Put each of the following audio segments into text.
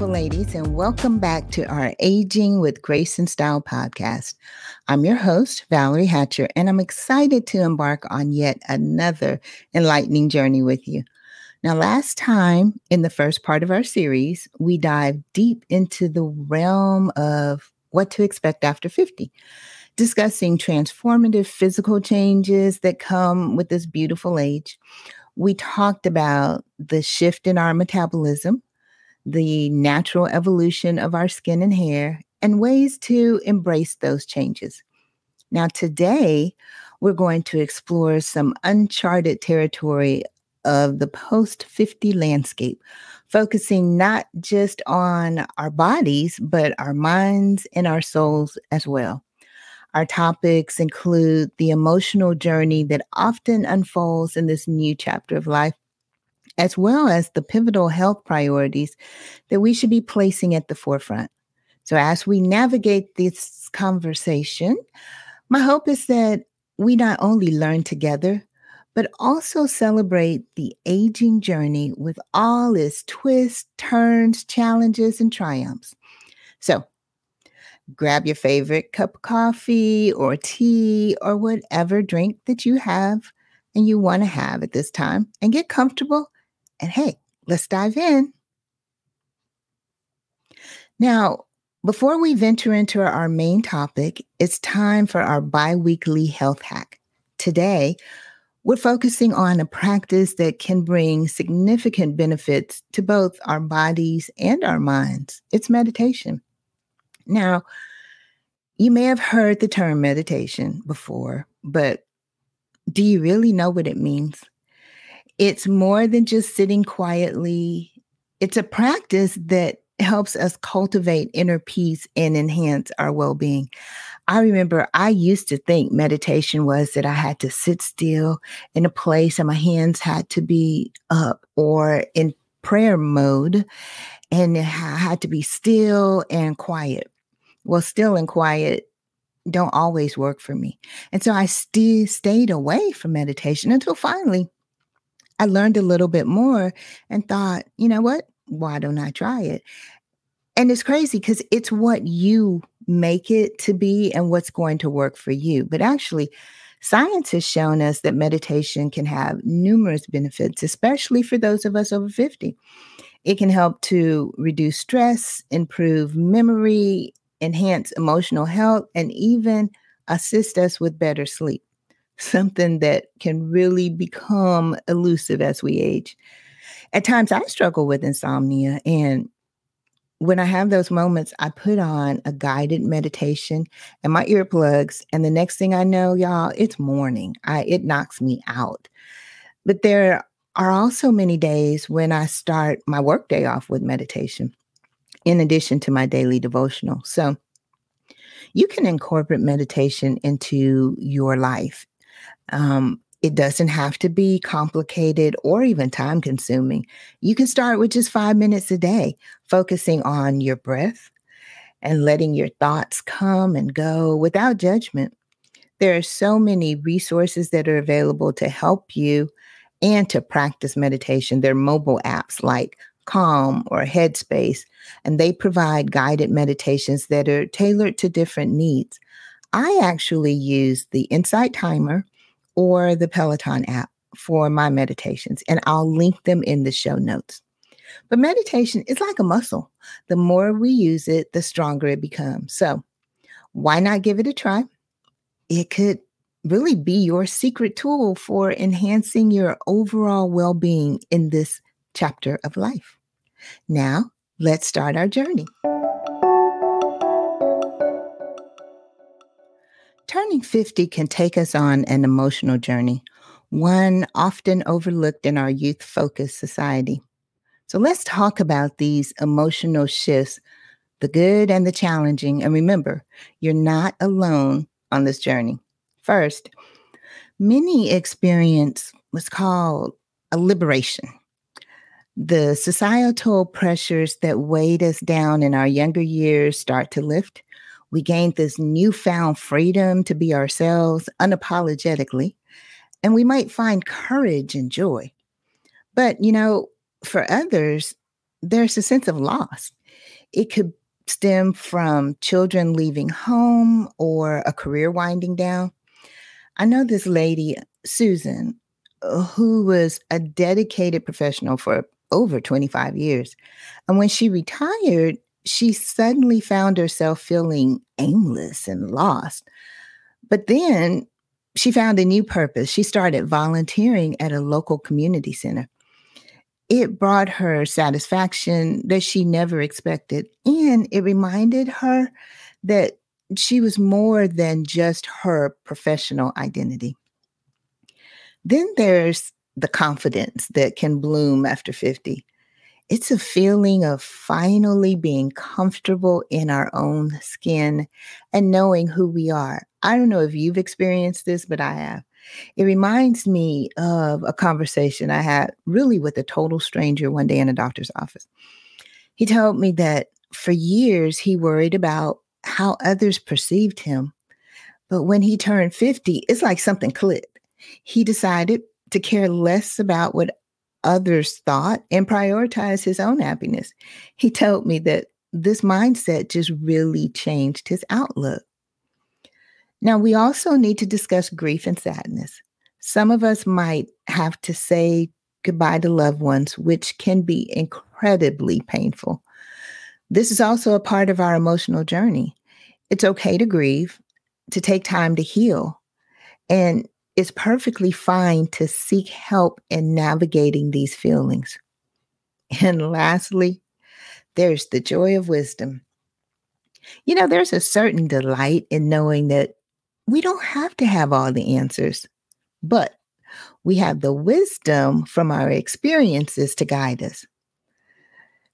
beautiful ladies, and welcome back to our Aging with Grace and Style podcast. I'm your host, Valerie Hatcher, and I'm excited to embark on yet another enlightening journey with you. Now, last time in the first part of our series, we dived deep into the realm of what to expect after 50, discussing transformative physical changes that come with this beautiful age. We talked about the shift in our metabolism the natural evolution of our skin and hair, and ways to embrace those changes. Now, today, we're going to explore some uncharted territory of the post 50 landscape, focusing not just on our bodies, but our minds and our souls as well. Our topics include the emotional journey that often unfolds in this new chapter of life, as well as the pivotal health priorities that we should be placing at the forefront. So, as we navigate this conversation, my hope is that we not only learn together, but also celebrate the aging journey with all its twists, turns, challenges, and triumphs. So, grab your favorite cup of coffee or tea or whatever drink that you have and you want to have at this time and get comfortable and hey, let's dive in. Now, before we venture into our main topic, it's time for our bi weekly health hack. Today, we're focusing on a practice that can bring significant benefits to both our bodies and our minds. It's meditation. Now, you may have heard the term meditation before, but do you really know what it means? It's more than just sitting quietly. It's a practice that helps us cultivate inner peace and enhance our well being. I remember I used to think meditation was that I had to sit still in a place and my hands had to be up or in prayer mode and I had to be still and quiet. Well, still and quiet don't always work for me. And so I still stayed away from meditation until finally I learned a little bit more and thought, you know what? Why don't I try it? And it's crazy because it's what you make it to be and what's going to work for you. But actually, science has shown us that meditation can have numerous benefits, especially for those of us over 50. It can help to reduce stress, improve memory, enhance emotional health, and even assist us with better sleep something that can really become elusive as we age. At times, I struggle with insomnia. And when I have those moments, I put on a guided meditation and my earplugs. And the next thing I know, y'all, it's morning. I, it knocks me out. But there are also many days when I start my workday off with meditation, in addition to my daily devotional. So, you can incorporate meditation into your life um, it doesn't have to be complicated or even time consuming. You can start with just five minutes a day, focusing on your breath and letting your thoughts come and go without judgment. There are so many resources that are available to help you and to practice meditation. There are mobile apps like Calm or Headspace, and they provide guided meditations that are tailored to different needs. I actually use the Insight Timer or the Peloton app for my meditations, and I'll link them in the show notes. But meditation is like a muscle. The more we use it, the stronger it becomes. So, why not give it a try? It could really be your secret tool for enhancing your overall well being in this chapter of life. Now, let's start our journey. Turning 50 can take us on an emotional journey, one often overlooked in our youth focused society. So let's talk about these emotional shifts, the good and the challenging. And remember, you're not alone on this journey. First, many experience what's called a liberation. The societal pressures that weighed us down in our younger years start to lift we gained this newfound freedom to be ourselves unapologetically, and we might find courage and joy. But, you know, for others, there's a sense of loss. It could stem from children leaving home or a career winding down. I know this lady, Susan, who was a dedicated professional for over 25 years. And when she retired, she suddenly found herself feeling aimless and lost. But then she found a new purpose. She started volunteering at a local community center. It brought her satisfaction that she never expected, and it reminded her that she was more than just her professional identity. Then there's the confidence that can bloom after 50. It's a feeling of finally being comfortable in our own skin and knowing who we are. I don't know if you've experienced this, but I have. It reminds me of a conversation I had really with a total stranger one day in a doctor's office. He told me that for years he worried about how others perceived him. But when he turned 50, it's like something clicked. He decided to care less about what others thought and prioritize his own happiness. He told me that this mindset just really changed his outlook. Now, we also need to discuss grief and sadness. Some of us might have to say goodbye to loved ones, which can be incredibly painful. This is also a part of our emotional journey. It's okay to grieve, to take time to heal. And it's perfectly fine to seek help in navigating these feelings. And lastly, there's the joy of wisdom. You know, there's a certain delight in knowing that we don't have to have all the answers, but we have the wisdom from our experiences to guide us.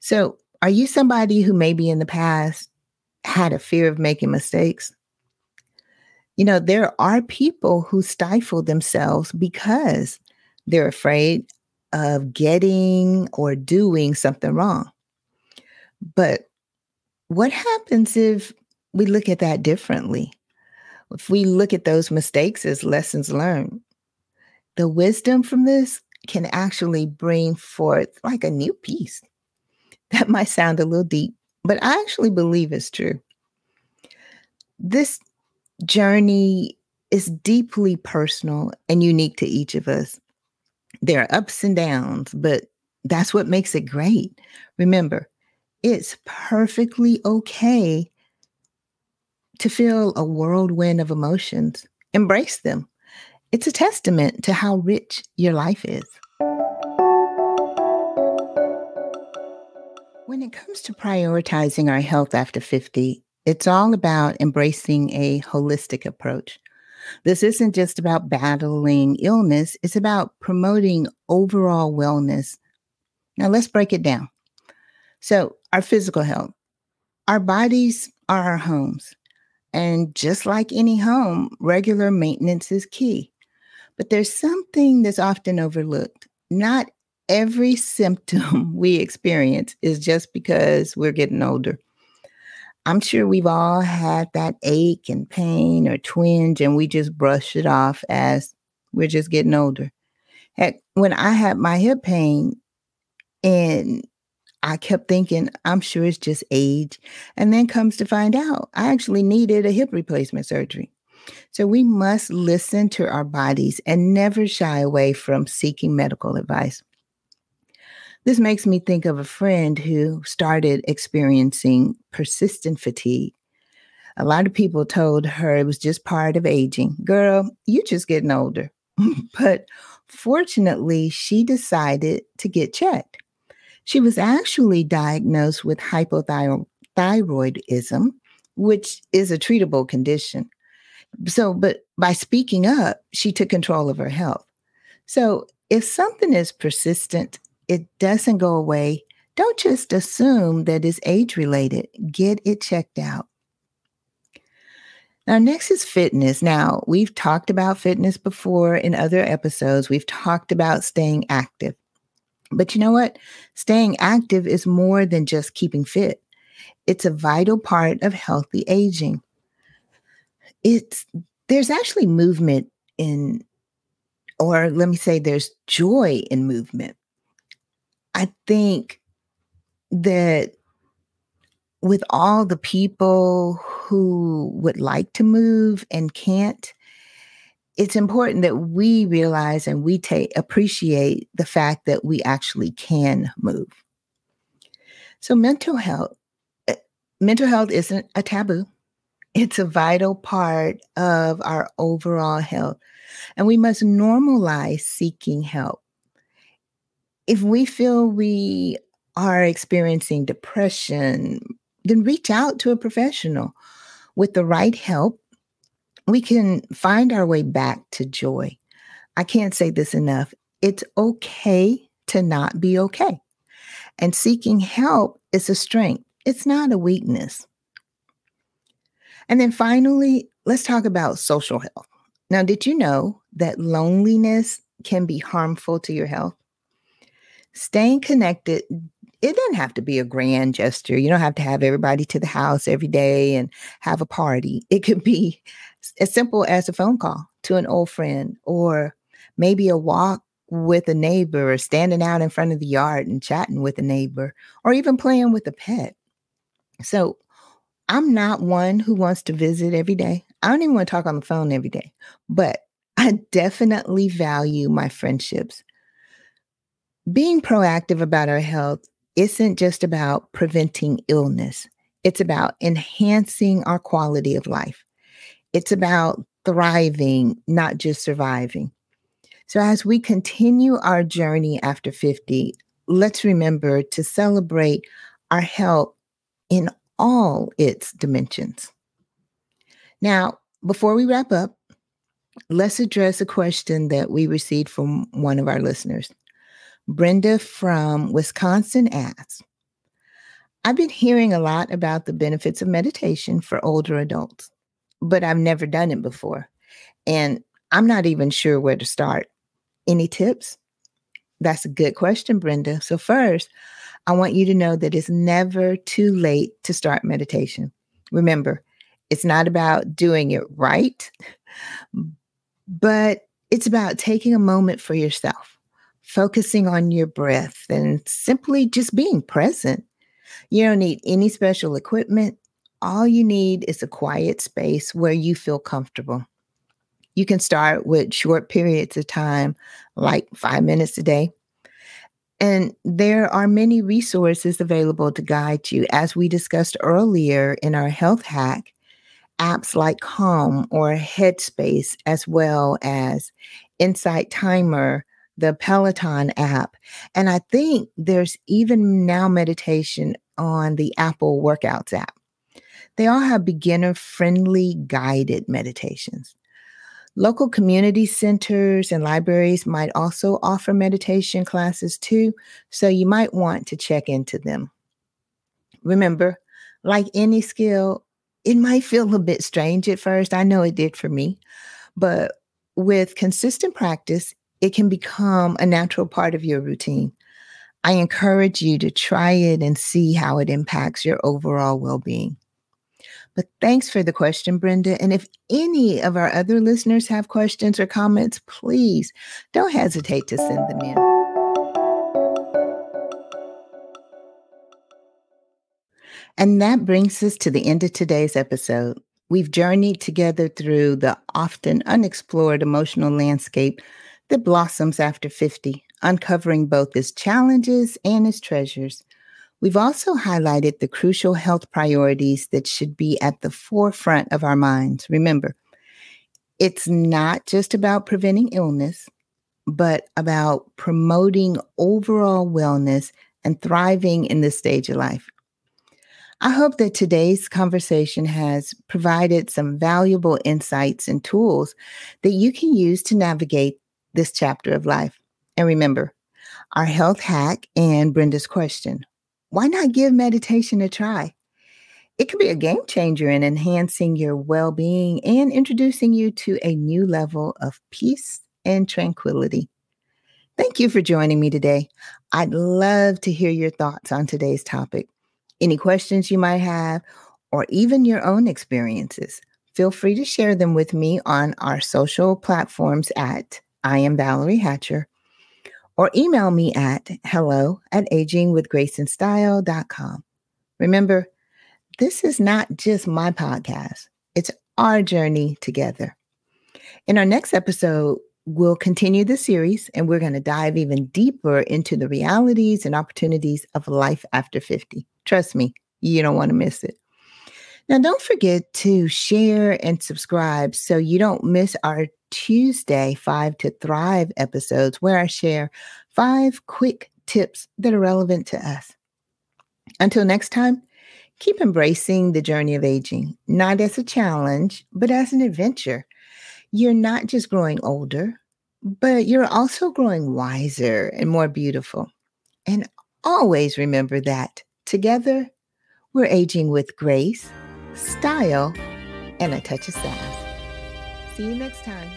So, are you somebody who maybe in the past had a fear of making mistakes? You know, there are people who stifle themselves because they're afraid of getting or doing something wrong. But what happens if we look at that differently? If we look at those mistakes as lessons learned, the wisdom from this can actually bring forth like a new peace. That might sound a little deep, but I actually believe it's true. This journey is deeply personal and unique to each of us. There are ups and downs, but that's what makes it great. Remember, it's perfectly okay to feel a whirlwind of emotions. Embrace them. It's a testament to how rich your life is. When it comes to prioritizing our health after 50, it's all about embracing a holistic approach. This isn't just about battling illness, it's about promoting overall wellness. Now, let's break it down. So, our physical health, our bodies are our homes. And just like any home, regular maintenance is key. But there's something that's often overlooked. Not every symptom we experience is just because we're getting older. I'm sure we've all had that ache and pain or twinge, and we just brush it off as we're just getting older. Heck, when I had my hip pain, and I kept thinking, I'm sure it's just age. And then comes to find out, I actually needed a hip replacement surgery. So we must listen to our bodies and never shy away from seeking medical advice. This makes me think of a friend who started experiencing persistent fatigue. A lot of people told her it was just part of aging. Girl, you're just getting older. but fortunately, she decided to get checked. She was actually diagnosed with hypothyroidism, which is a treatable condition. So, but by speaking up, she took control of her health. So, if something is persistent it doesn't go away, don't just assume that it's age related. Get it checked out. Now, next is fitness. Now, we've talked about fitness before in other episodes. We've talked about staying active. But you know what? Staying active is more than just keeping fit, it's a vital part of healthy aging. It's there's actually movement in, or let me say, there's joy in movement. I think that with all the people who would like to move and can't, it's important that we realize and we take appreciate the fact that we actually can move. So mental health eh, mental health isn't a taboo. It's a vital part of our overall health. And we must normalize seeking help. If we feel we are experiencing depression, then reach out to a professional. With the right help, we can find our way back to joy. I can't say this enough. It's okay to not be okay. And seeking help is a strength, it's not a weakness. And then finally, let's talk about social health. Now, did you know that loneliness can be harmful to your health? Staying connected, it doesn't have to be a grand gesture. You don't have to have everybody to the house every day and have a party. It could be as simple as a phone call to an old friend or maybe a walk with a neighbor or standing out in front of the yard and chatting with a neighbor or even playing with a pet. So, I'm not one who wants to visit every day. I don't even want to talk on the phone every day, but I definitely value my friendships. Being proactive about our health isn't just about preventing illness, it's about enhancing our quality of life. It's about thriving, not just surviving. So, as we continue our journey after 50, let's remember to celebrate our health in all its dimensions. Now, before we wrap up, let's address a question that we received from one of our listeners. Brenda from Wisconsin asks I've been hearing a lot about the benefits of meditation for older adults, but I've never done it before. And I'm not even sure where to start. Any tips? That's a good question, Brenda. So, first, I want you to know that it's never too late to start meditation. Remember, it's not about doing it right, but it's about taking a moment for yourself, focusing on your breath, and simply just being present. You don't need any special equipment. All you need is a quiet space where you feel comfortable. You can start with short periods of time, like five minutes a day. And there are many resources available to guide you. As we discussed earlier in our health hack, apps like Calm or Headspace, as well as Insight Timer, the Peloton app. And I think there's even now meditation on the Apple Workouts app. They all have beginner friendly guided meditations. Local community centers and libraries might also offer meditation classes too, so you might want to check into them. Remember, like any skill, it might feel a bit strange at first. I know it did for me, but with consistent practice, it can become a natural part of your routine. I encourage you to try it and see how it impacts your overall well being. But thanks for the question, Brenda. And if any of our other listeners have questions or comments, please don't hesitate to send them in. And that brings us to the end of today's episode. We've journeyed together through the often unexplored emotional landscape that blossoms after 50, uncovering both its challenges and its treasures. We've also highlighted the crucial health priorities that should be at the forefront of our minds. Remember, it's not just about preventing illness, but about promoting overall wellness and thriving in this stage of life. I hope that today's conversation has provided some valuable insights and tools that you can use to navigate this chapter of life. And remember, our health hack and Brenda's question why not give meditation a try? It could be a game changer in enhancing your well being and introducing you to a new level of peace and tranquility. Thank you for joining me today. I'd love to hear your thoughts on today's topic. Any questions you might have, or even your own experiences, feel free to share them with me on our social platforms at I am Valerie Hatcher or email me at hello at agingwithgraceandstyle.com. Remember, this is not just my podcast, it's our journey together. In our next episode, we'll continue the series and we're going to dive even deeper into the realities and opportunities of life after 50. Trust me, you don't want to miss it. Now, don't forget to share and subscribe so you don't miss our Tuesday Five to Thrive episodes, where I share five quick tips that are relevant to us. Until next time, keep embracing the journey of aging, not as a challenge, but as an adventure. You're not just growing older, but you're also growing wiser and more beautiful. And always remember that together, we're aging with grace style, and a touch of sass. See you next time.